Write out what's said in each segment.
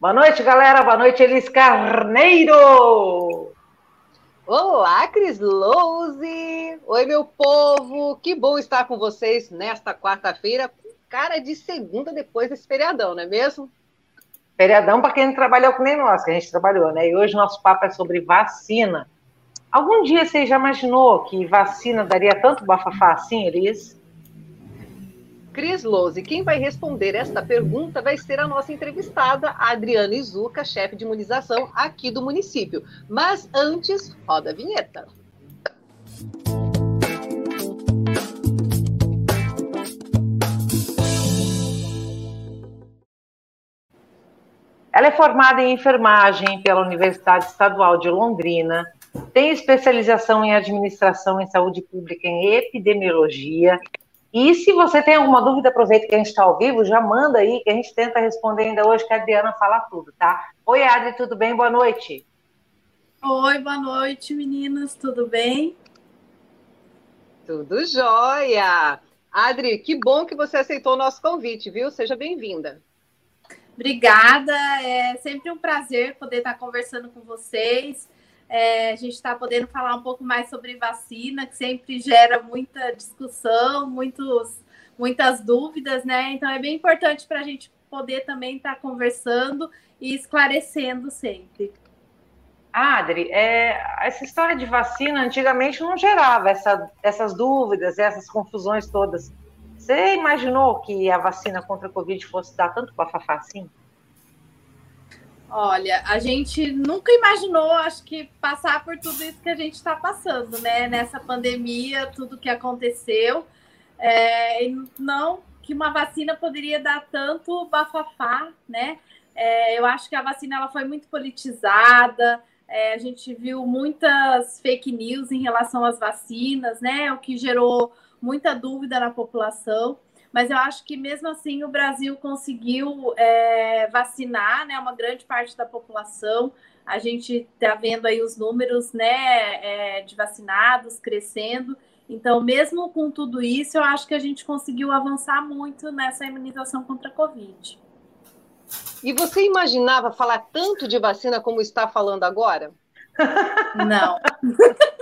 Boa noite, galera. Boa noite, Elis Carneiro. Olá, Cris Louze. Oi, meu povo. Que bom estar com vocês nesta quarta-feira, com cara de segunda depois desse feriadão, não é mesmo? Feriadão para quem não trabalhou com nem nós, que a gente trabalhou, né? E hoje nosso papo é sobre vacina. Algum dia você já imaginou que vacina daria tanto bafafá assim, Elis? Cris Lose. Quem vai responder esta pergunta vai ser a nossa entrevistada, a Adriana Izuca, chefe de imunização aqui do município. Mas antes, roda a vinheta. Ela é formada em enfermagem pela Universidade Estadual de Londrina, tem especialização em administração em saúde pública em epidemiologia e se você tem alguma dúvida, aproveita que a gente está ao vivo, já manda aí, que a gente tenta responder ainda hoje, que a Adriana fala tudo, tá? Oi, Adri, tudo bem? Boa noite. Oi, boa noite, meninas, tudo bem? Tudo jóia! Adri, que bom que você aceitou o nosso convite, viu? Seja bem-vinda. Obrigada, é sempre um prazer poder estar conversando com vocês. É, a gente está podendo falar um pouco mais sobre vacina, que sempre gera muita discussão, muitos, muitas dúvidas, né? Então é bem importante para a gente poder também estar tá conversando e esclarecendo sempre. Adri, é, essa história de vacina antigamente não gerava essa, essas dúvidas, essas confusões todas. Você imaginou que a vacina contra a Covid fosse dar tanto bafafá assim? Olha, a gente nunca imaginou, acho que, passar por tudo isso que a gente está passando, né? Nessa pandemia, tudo que aconteceu. É, não que uma vacina poderia dar tanto bafafá, né? É, eu acho que a vacina ela foi muito politizada, é, a gente viu muitas fake news em relação às vacinas, né? O que gerou muita dúvida na população mas eu acho que mesmo assim o Brasil conseguiu é, vacinar né, uma grande parte da população. A gente está vendo aí os números né, é, de vacinados crescendo. Então, mesmo com tudo isso, eu acho que a gente conseguiu avançar muito nessa imunização contra a Covid. E você imaginava falar tanto de vacina como está falando agora? Não.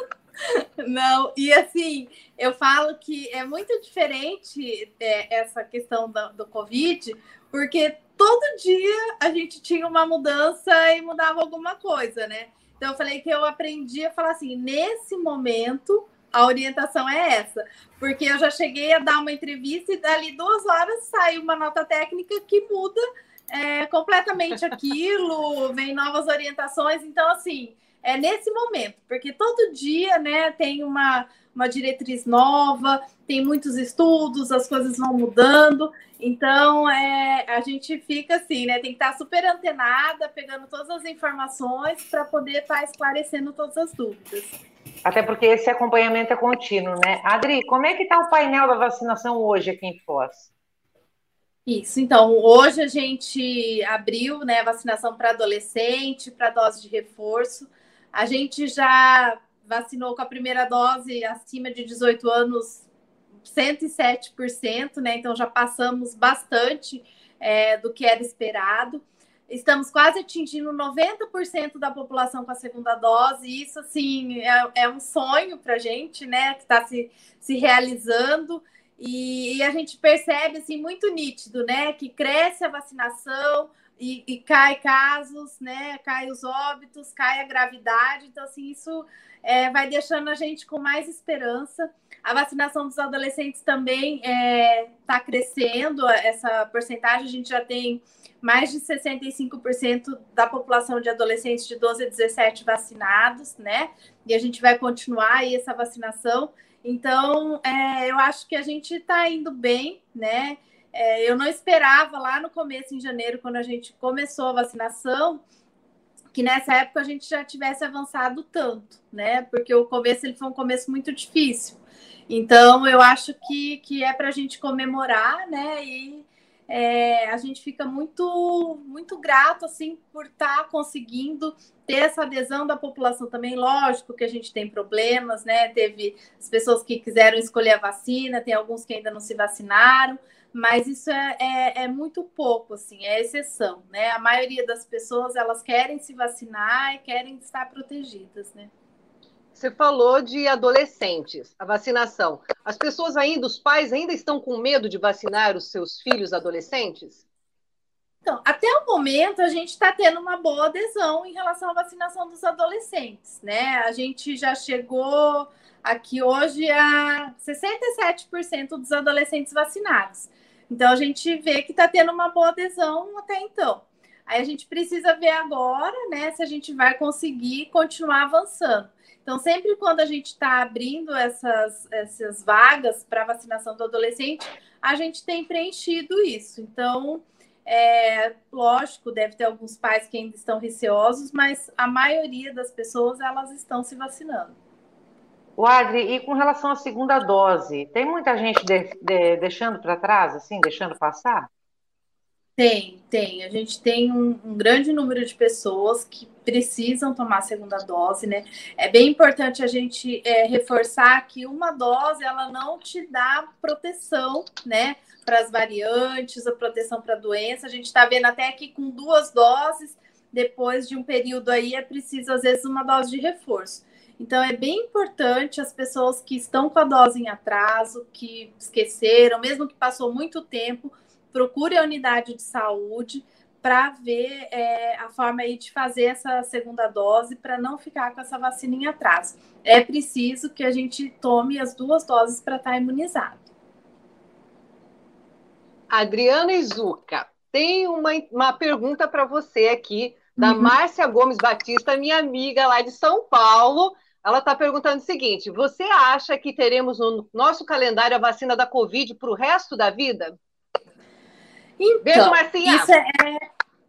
Não, e assim, eu falo que é muito diferente é, essa questão do, do Covid, porque todo dia a gente tinha uma mudança e mudava alguma coisa, né? Então eu falei que eu aprendi a falar assim, nesse momento a orientação é essa, porque eu já cheguei a dar uma entrevista e dali duas horas sai uma nota técnica que muda é, completamente aquilo, vem novas orientações, então assim é nesse momento, porque todo dia, né, tem uma, uma diretriz nova, tem muitos estudos, as coisas vão mudando, então é, a gente fica assim, né, tem que estar super antenada, pegando todas as informações para poder estar esclarecendo todas as dúvidas. Até porque esse acompanhamento é contínuo, né? Adri, como é que está o painel da vacinação hoje aqui em Foz? Isso, então, hoje a gente abriu né, vacinação para adolescente, para dose de reforço. A gente já vacinou com a primeira dose acima de 18 anos 107%, né? Então já passamos bastante é, do que era esperado. Estamos quase atingindo 90% da população com a segunda dose. E isso, assim, é, é um sonho para a gente, né? Que está se, se realizando. E, e, a gente percebe, assim, muito nítido, né? Que cresce a vacinação, e, e, cai casos, né? Cai os óbitos, cai a gravidade. Então, assim, isso é, vai deixando a gente com mais esperança. A vacinação dos adolescentes também está é, tá crescendo, essa porcentagem. A gente já tem mais de 65% da população de adolescentes de 12 a 17 vacinados, né? E a gente vai continuar aí essa vacinação. Então, é, eu acho que a gente está indo bem, né? É, eu não esperava lá no começo, em janeiro, quando a gente começou a vacinação, que nessa época a gente já tivesse avançado tanto, né? Porque o começo ele foi um começo muito difícil. Então, eu acho que, que é para a gente comemorar, né? E é, a gente fica muito, muito grato, assim, por estar tá conseguindo ter essa adesão da população também. Lógico que a gente tem problemas, né? Teve as pessoas que quiseram escolher a vacina, tem alguns que ainda não se vacinaram, mas isso é, é, é, muito pouco, assim, é exceção, né? A maioria das pessoas, elas querem se vacinar e querem estar protegidas, né? Você falou de adolescentes, a vacinação. As pessoas ainda, os pais ainda estão com medo de vacinar os seus filhos adolescentes? Então, até o momento, a gente está tendo uma boa adesão em relação à vacinação dos adolescentes, né? A gente já chegou aqui hoje a 67% dos adolescentes vacinados. Então, a gente vê que está tendo uma boa adesão até então. Aí a gente precisa ver agora, né, se a gente vai conseguir continuar avançando. Então, sempre quando a gente está abrindo essas, essas vagas para vacinação do adolescente, a gente tem preenchido isso. Então, é, lógico, deve ter alguns pais que ainda estão receosos, mas a maioria das pessoas elas estão se vacinando. O Adri, e com relação à segunda dose, tem muita gente de, de, deixando para trás, assim, deixando passar? Tem, tem. A gente tem um, um, grande número de pessoas que precisam tomar a segunda dose, né? É bem importante a gente é, reforçar que uma dose ela não te dá proteção, né? Para as variantes, a proteção para a doença. A gente está vendo até que com duas doses, depois de um período aí, é preciso, às vezes, uma dose de reforço. Então, é bem importante as pessoas que estão com a dose em atraso, que esqueceram, mesmo que passou muito tempo, procure a unidade de saúde para ver é, a forma aí de fazer essa segunda dose para não ficar com essa vacina em atraso. É preciso que a gente tome as duas doses para estar tá imunizado. Adriana Izuca, tem uma, uma pergunta para você aqui, da uhum. Márcia Gomes Batista, minha amiga lá de São Paulo. Ela está perguntando o seguinte: você acha que teremos no nosso calendário a vacina da Covid para o resto da vida? Então, Beijo, Marcinha. Isso é,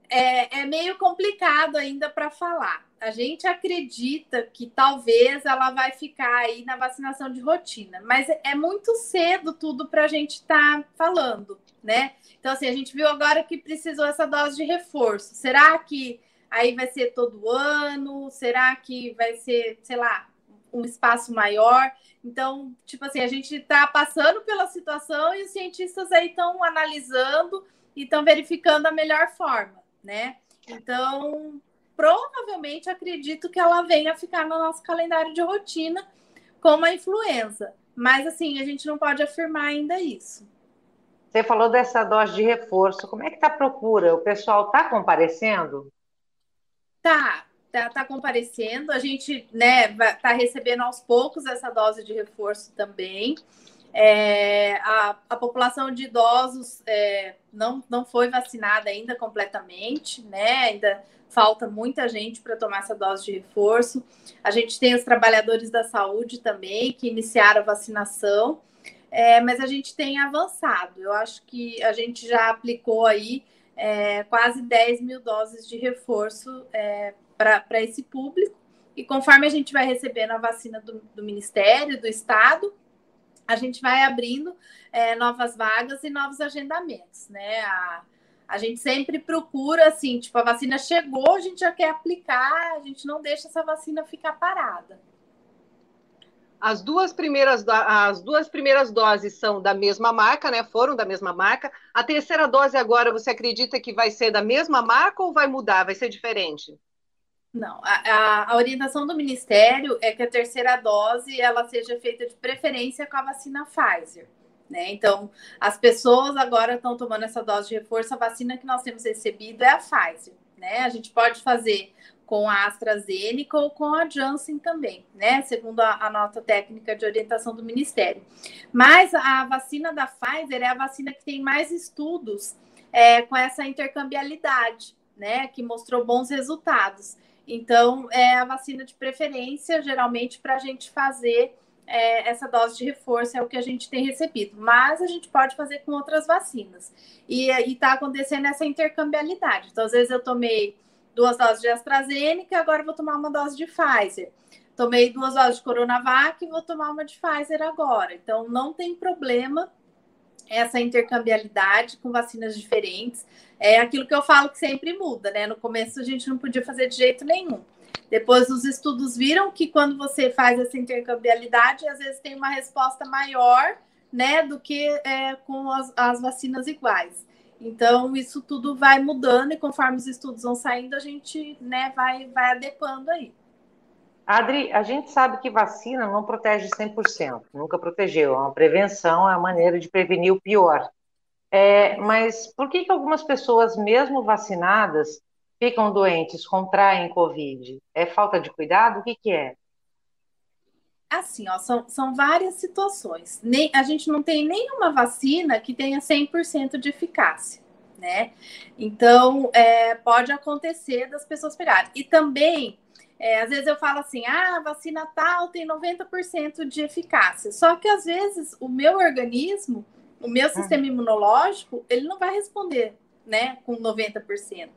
é, é meio complicado ainda para falar. A gente acredita que talvez ela vai ficar aí na vacinação de rotina, mas é muito cedo tudo para a gente estar tá falando, né? Então, assim, a gente viu agora que precisou essa dose de reforço. Será que aí vai ser todo ano? Será que vai ser, sei lá, um espaço maior? Então, tipo assim, a gente está passando pela situação e os cientistas aí estão analisando e estão verificando a melhor forma, né? Então, provavelmente acredito que ela venha ficar no nosso calendário de rotina como a influenza. Mas assim, a gente não pode afirmar ainda isso. Você falou dessa dose de reforço. Como é que está a procura? O pessoal está comparecendo? Tá, tá, tá comparecendo. A gente, né, tá recebendo aos poucos essa dose de reforço também. É, a, a, população de idosos é, não, não foi vacinada ainda completamente, né? Ainda falta muita gente para tomar essa dose de reforço. A gente tem os trabalhadores da saúde também que iniciaram a vacinação, é, mas a gente tem avançado. Eu acho que a gente já aplicou aí é, quase 10 mil doses de reforço é, para esse público. E conforme a gente vai recebendo a vacina do, do Ministério, do Estado, a gente vai abrindo é, novas vagas e novos agendamentos, né? A, a gente sempre procura, assim, tipo, a vacina chegou, a gente já quer aplicar, a gente não deixa essa vacina ficar parada. As duas primeiras, as duas primeiras doses são da mesma marca, né? Foram da mesma marca. A terceira dose agora, você acredita que vai ser da mesma marca ou vai mudar? Vai ser diferente? Não, a, a, orientação do Ministério é que a terceira dose ela seja feita de preferência com a vacina Pfizer. Né? Então, as pessoas agora estão tomando essa dose de reforço. A vacina que nós temos recebido é a Pfizer. Né? A gente pode fazer com a AstraZeneca ou com a Janssen também, né? Segundo a, a, nota técnica de orientação do Ministério. Mas a vacina da Pfizer é a vacina que tem mais estudos é, com essa intercambialidade, né? Que mostrou bons resultados. Então, é a vacina de preferência, geralmente, para a gente fazer é, essa dose de reforço, é o que a gente tem recebido. Mas a gente pode fazer com outras vacinas. E está acontecendo essa intercambialidade. Então, às vezes, eu tomei duas doses de AstraZeneca, agora vou tomar uma dose de Pfizer. Tomei duas doses de Coronavac e vou tomar uma de Pfizer agora. Então, não tem problema essa intercambialidade com vacinas diferentes. É aquilo que eu falo que sempre muda, né? No começo a gente não podia fazer de jeito nenhum. Depois os estudos viram que quando você faz essa intercambialidade, às vezes tem uma resposta maior né, do que é, com as, as vacinas iguais. Então, isso tudo vai mudando e conforme os estudos vão saindo, a gente né, vai, vai adequando aí. Adri, a gente sabe que vacina não protege 100%, nunca protegeu. É uma prevenção, é a maneira de prevenir o pior. É, mas por que, que algumas pessoas, mesmo vacinadas, ficam doentes, contraem Covid? É falta de cuidado? O que, que é? Assim, ó, são, são várias situações. Nem, a gente não tem nenhuma vacina que tenha 100% de eficácia, né? Então, é, pode acontecer das pessoas pegarem. E também, é, às vezes eu falo assim, ah, a vacina tal tem 90% de eficácia. Só que, às vezes, o meu organismo, o meu sistema uhum. imunológico, ele não vai responder, né, com 90%.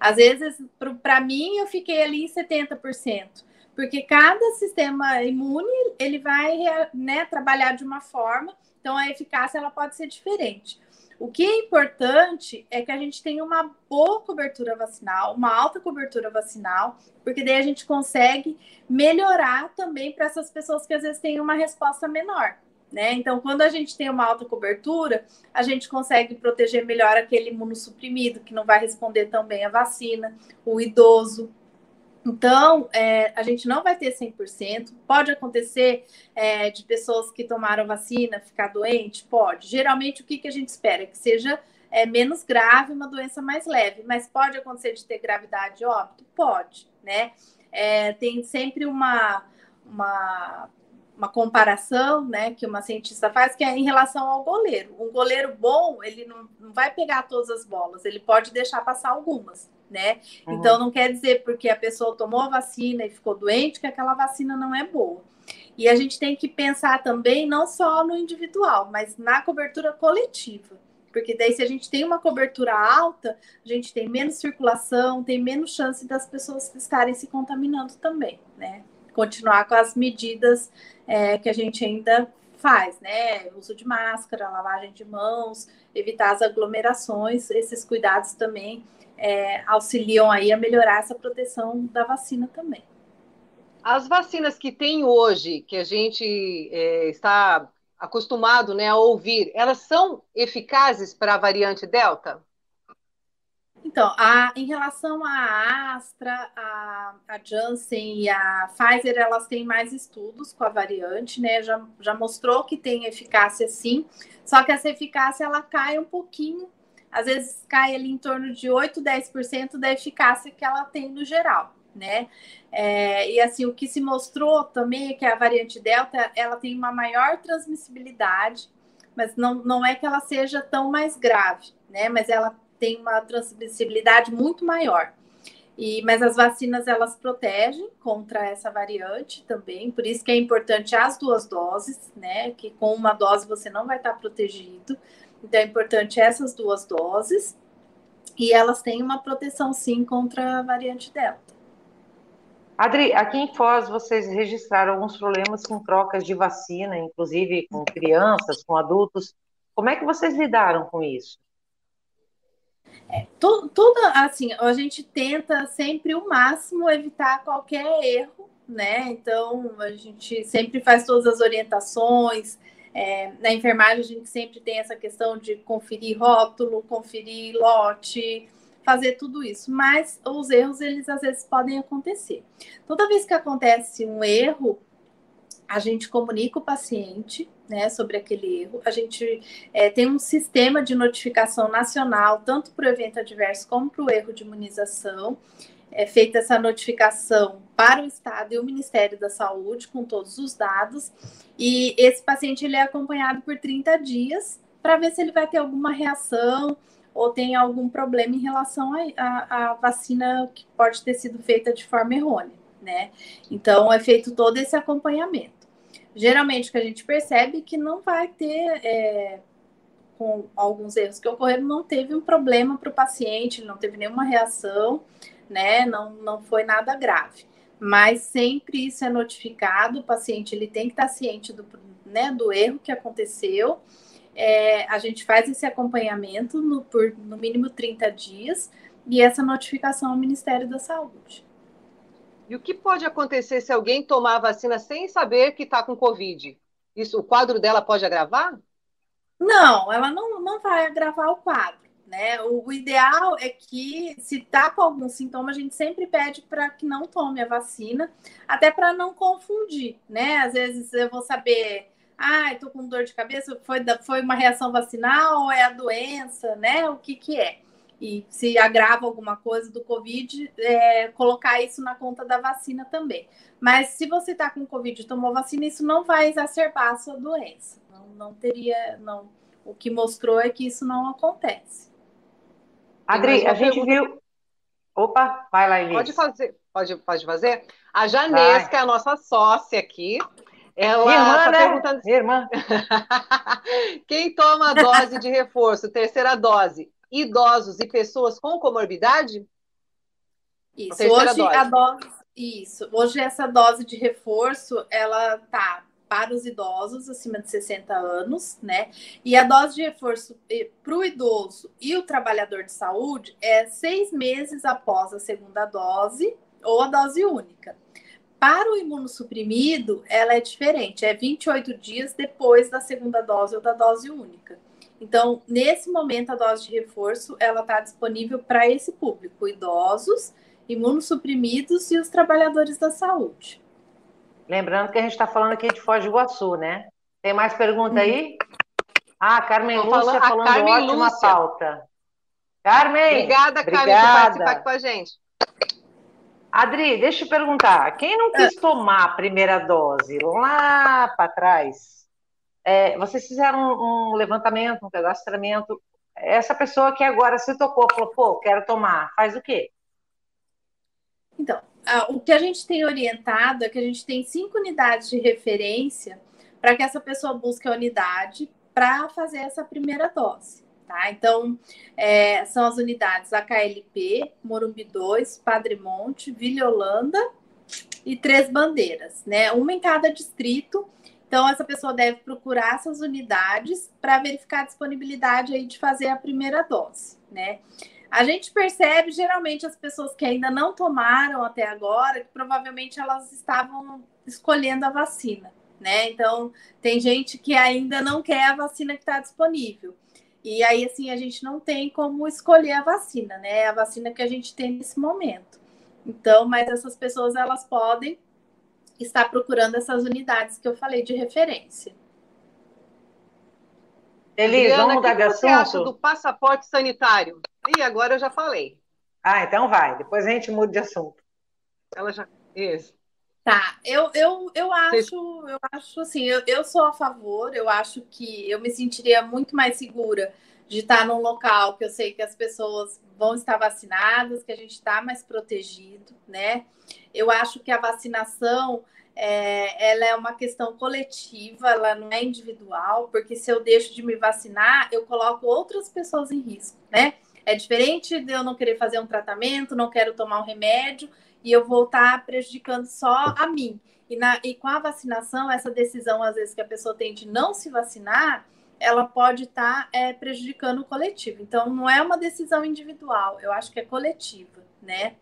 Às vezes, para mim, eu fiquei ali em 70% porque cada sistema imune ele vai né, trabalhar de uma forma, então a eficácia ela pode ser diferente. O que é importante é que a gente tenha uma boa cobertura vacinal, uma alta cobertura vacinal, porque daí a gente consegue melhorar também para essas pessoas que às vezes têm uma resposta menor. Né? Então, quando a gente tem uma alta cobertura, a gente consegue proteger melhor aquele imunossuprimido que não vai responder tão bem à vacina, o idoso, então, é, a gente não vai ter 100%. Pode acontecer é, de pessoas que tomaram vacina ficar doente? Pode. Geralmente, o que, que a gente espera? Que seja é, menos grave, uma doença mais leve. Mas pode acontecer de ter gravidade óbito? Pode, né? É, tem sempre uma, uma, uma comparação, né, que uma cientista faz, que é em relação ao goleiro. Um goleiro bom, ele não, não vai pegar todas as bolas, ele pode deixar passar algumas né? Uhum. Então não quer dizer porque a pessoa tomou a vacina e ficou doente que aquela vacina não é boa. E a gente tem que pensar também não só no individual, mas na cobertura coletiva. Porque daí, se a gente tem uma cobertura alta, a gente tem menos circulação, tem menos chance das pessoas estarem se contaminando também, né? Continuar com as medidas é, que a gente ainda faz, né? Uso de máscara, lavagem de mãos, evitar as aglomerações, esses cuidados também é, auxiliam aí a melhorar essa proteção da vacina também. As vacinas que tem hoje, que a gente é, está acostumado né, a ouvir, elas são eficazes para a variante Delta? Então, a, em relação à Astra, a, a, Janssen e a Pfizer, elas têm mais estudos com a variante, né? Já, já mostrou que tem eficácia sim, só que essa eficácia ela cai um pouquinho às vezes cai ali em torno de 8, 10% da eficácia que ela tem no geral, né? É, e assim, o que se mostrou também é que a variante Delta, ela tem uma maior transmissibilidade, mas não, não é que ela seja tão mais grave, né? Mas ela tem uma transmissibilidade muito maior. E, mas as vacinas elas protegem contra essa variante também, por isso que é importante as duas doses, né? Que com uma dose você não vai estar protegido. Então é importante essas duas doses e elas têm uma proteção sim contra a variante Delta. Adri, aqui em Foz vocês registraram alguns problemas com trocas de vacina, inclusive com crianças, com adultos. Como é que vocês lidaram com isso? É, assim, a gente tenta sempre o máximo evitar qualquer erro, né? Então a gente sempre faz todas as orientações, é, na enfermagem, a gente sempre tem essa questão de conferir rótulo, conferir lote, fazer tudo isso. Mas os erros, eles às vezes podem acontecer. Toda vez que acontece um erro, a gente comunica o paciente né, sobre aquele erro. A gente é, tem um sistema de notificação nacional, tanto para o evento adverso como para o erro de imunização é feita essa notificação para o Estado e o Ministério da Saúde com todos os dados. E esse paciente ele é acompanhado por 30 dias para ver se ele vai ter alguma reação ou tem algum problema em relação à vacina que pode ter sido feita de forma errônea, né? Então é feito todo esse acompanhamento. Geralmente o que a gente percebe é que não vai ter é, com alguns erros que ocorreram, não teve um problema para o paciente, não teve nenhuma reação, né? Não, não foi nada grave. Mas sempre isso é notificado, o paciente ele tem que estar ciente do, né, do erro que aconteceu. É, a gente faz esse acompanhamento no, por no mínimo 30 dias e essa notificação ao Ministério da Saúde. E o que pode acontecer se alguém tomar a vacina sem saber que está com Covid? Isso, o quadro dela pode agravar? Não, ela não, não vai agravar o quadro. Né? O, o ideal é que, se está com algum sintoma, a gente sempre pede para que não tome a vacina, até para não confundir, né? Às vezes eu vou saber, ah, estou com dor de cabeça, foi, foi uma reação vacinal ou é a doença, né? O que, que é? E se agrava alguma coisa do Covid, é, colocar isso na conta da vacina também. Mas se você está com Covid e tomou vacina, isso não vai exacerbar a sua doença. Não, não teria, não. O que mostrou é que isso não acontece. Adri, a gente pergunta... viu. Opa, vai lá, Inês. Pode fazer, pode, pode fazer? A Janesca é a nossa sócia aqui. Ela minha irmã, tá né? perguntando. Minha irmã. Quem toma a dose de reforço, terceira dose, idosos e pessoas com comorbidade? Isso, hoje dose. a dose. Isso, hoje essa dose de reforço, ela tá para os idosos acima de 60 anos, né? E a dose de reforço para o idoso e o trabalhador de saúde é seis meses após a segunda dose ou a dose única. Para o imunossuprimido, ela é diferente, é 28 dias depois da segunda dose ou da dose única. Então, nesse momento, a dose de reforço ela está disponível para esse público: idosos, imunossuprimidos e os trabalhadores da saúde. Lembrando que a gente está falando aqui de Foz do Iguaçu, né? Tem mais pergunta aí? Ah, Carmen Lúcia falando, falando Carmen ótima Lúcia. pauta. Carmen! Obrigada, obrigada, Carmen, por participar com a gente. Adri, deixa eu perguntar. Quem não quis tomar a primeira dose lá para trás, é, vocês fizeram um, um levantamento, um cadastramento. Essa pessoa que agora se tocou, falou, pô, quero tomar, faz o quê? Então, o que a gente tem orientado é que a gente tem cinco unidades de referência para que essa pessoa busque a unidade para fazer essa primeira dose. Tá? Então, é, são as unidades AKLP, Morumbi 2, Padre Monte, Vila Holanda e Três Bandeiras, né? Uma em cada distrito. Então, essa pessoa deve procurar essas unidades para verificar a disponibilidade aí de fazer a primeira dose, né? A gente percebe, geralmente, as pessoas que ainda não tomaram até agora, que provavelmente elas estavam escolhendo a vacina, né? Então, tem gente que ainda não quer a vacina que está disponível. E aí, assim, a gente não tem como escolher a vacina, né? É a vacina que a gente tem nesse momento. Então, mas essas pessoas, elas podem estar procurando essas unidades que eu falei de referência. Elis, vamos mudar de assunto? do passaporte sanitário? E agora eu já falei. Ah, então vai. Depois a gente muda de assunto. Ela já. Isso. Tá, eu, eu, eu acho, eu acho assim, eu, eu sou a favor, eu acho que eu me sentiria muito mais segura de estar num local que eu sei que as pessoas vão estar vacinadas, que a gente está mais protegido, né? Eu acho que a vacinação é, ela é uma questão coletiva, ela não é individual, porque se eu deixo de me vacinar, eu coloco outras pessoas em risco, né? É diferente de eu não querer fazer um tratamento, não quero tomar um remédio e eu vou estar prejudicando só a mim. E, na, e com a vacinação, essa decisão, às vezes, que a pessoa tem de não se vacinar, ela pode estar é, prejudicando o coletivo. Então, não é uma decisão individual, eu acho que é coletiva, né?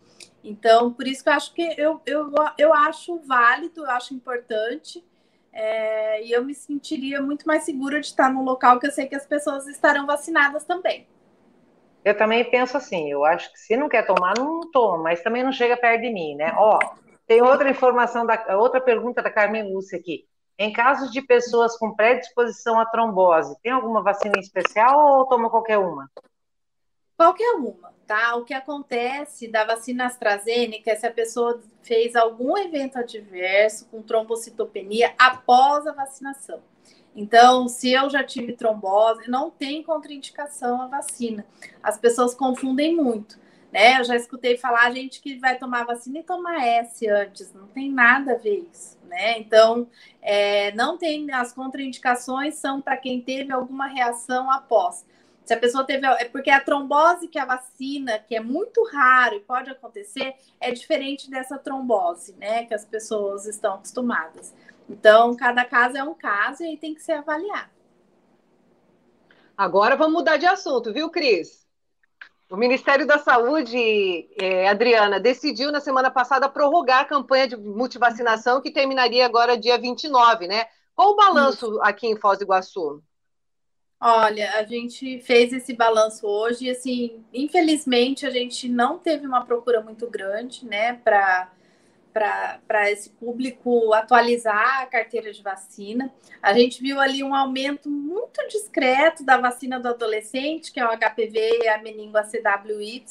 Então, por isso que eu acho que eu, eu, eu acho válido, eu acho importante, é, e eu me sentiria muito mais segura de estar num local que eu sei que as pessoas estarão vacinadas também. Eu também penso assim, eu acho que se não quer tomar, não toma, mas também não chega perto de mim, né? Ó, tem outra informação, da, outra pergunta da Carmen Lúcia aqui. Em casos de pessoas com predisposição à trombose, tem alguma vacina especial ou toma qualquer uma? Qualquer uma, tá? O que acontece da vacina AstraZeneca é se a pessoa fez algum evento adverso com trombocitopenia após a vacinação. Então, se eu já tive trombose, não tem contraindicação à vacina. As pessoas confundem muito, né? Eu já escutei falar gente que vai tomar vacina e tomar S antes, não tem nada a ver isso, né? Então, é, não tem as contraindicações são para quem teve alguma reação após. Se a pessoa teve. É porque a trombose que a vacina, que é muito raro e pode acontecer, é diferente dessa trombose, né? Que as pessoas estão acostumadas. Então, cada caso é um caso e aí tem que ser avaliado. Agora vamos mudar de assunto, viu, Cris? O Ministério da Saúde, é, Adriana, decidiu na semana passada prorrogar a campanha de multivacinação que terminaria agora dia 29, né? Qual o balanço Isso. aqui em Foz do Iguaçu? Olha, a gente fez esse balanço hoje e, assim, infelizmente, a gente não teve uma procura muito grande, né, para para esse público atualizar a carteira de vacina. A gente viu ali um aumento muito discreto da vacina do adolescente, que é o HPV e a meningo CWY,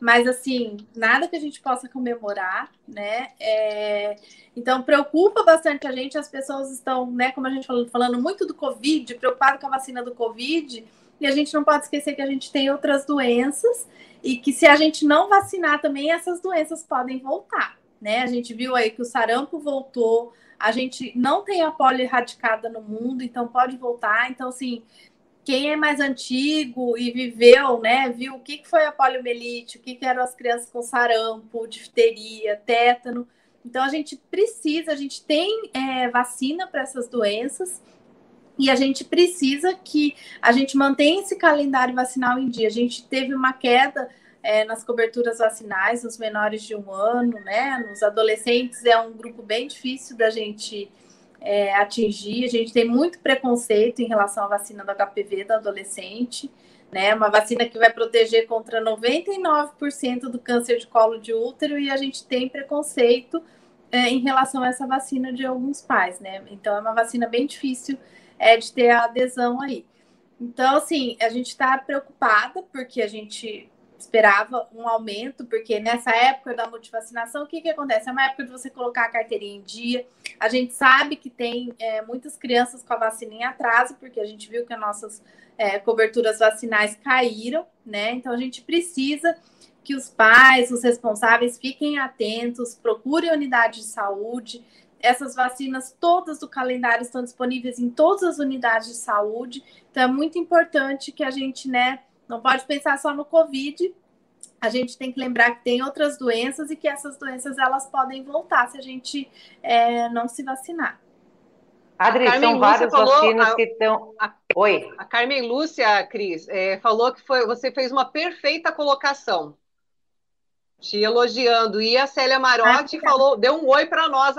mas assim, nada que a gente possa comemorar, né? É... Então, preocupa bastante a gente, as pessoas estão, né, como a gente falou, falando muito do Covid, preocupado com a vacina do Covid, e a gente não pode esquecer que a gente tem outras doenças e que se a gente não vacinar também, essas doenças podem voltar, né? A gente viu aí que o sarampo voltou, a gente não tem a polio erradicada no mundo, então pode voltar. Então, assim, quem é mais antigo e viveu, né, viu o que foi a poliomielite, o que eram as crianças com sarampo, difteria, tétano. Então, a gente precisa, a gente tem é, vacina para essas doenças e a gente precisa que a gente mantenha esse calendário vacinal em dia. A gente teve uma queda é, nas coberturas vacinais nos menores de um ano, né? Nos adolescentes é um grupo bem difícil da gente é, atingir. A gente tem muito preconceito em relação à vacina do HPV do adolescente, né? Uma vacina que vai proteger contra 99% do câncer de colo de útero e a gente tem preconceito é, em relação a essa vacina de alguns pais, né? Então é uma vacina bem difícil é, de ter a adesão aí. Então, assim, a gente está preocupada porque a gente esperava um aumento, porque nessa época da multivacinação, o que, que acontece? É uma época de você colocar a carteirinha em dia. A gente sabe que tem é, muitas crianças com a vacina em atraso, porque a gente viu que as nossas é, coberturas vacinais caíram, né? Então a gente precisa que os pais, os responsáveis, fiquem atentos, procurem unidade de saúde. Essas vacinas todas do calendário estão disponíveis em todas as unidades de saúde. Então é muito importante que a gente, né, não pode pensar só no Covid. A gente tem que lembrar que tem outras doenças e que essas doenças elas podem voltar se a gente é, não se vacinar. Adri, são várias vacinas a, que estão. Oi. A Carmen Lúcia, Cris, é, falou que foi, você fez uma perfeita colocação. Te elogiando. E a Célia Marotti ah, falou, deu um oi para nós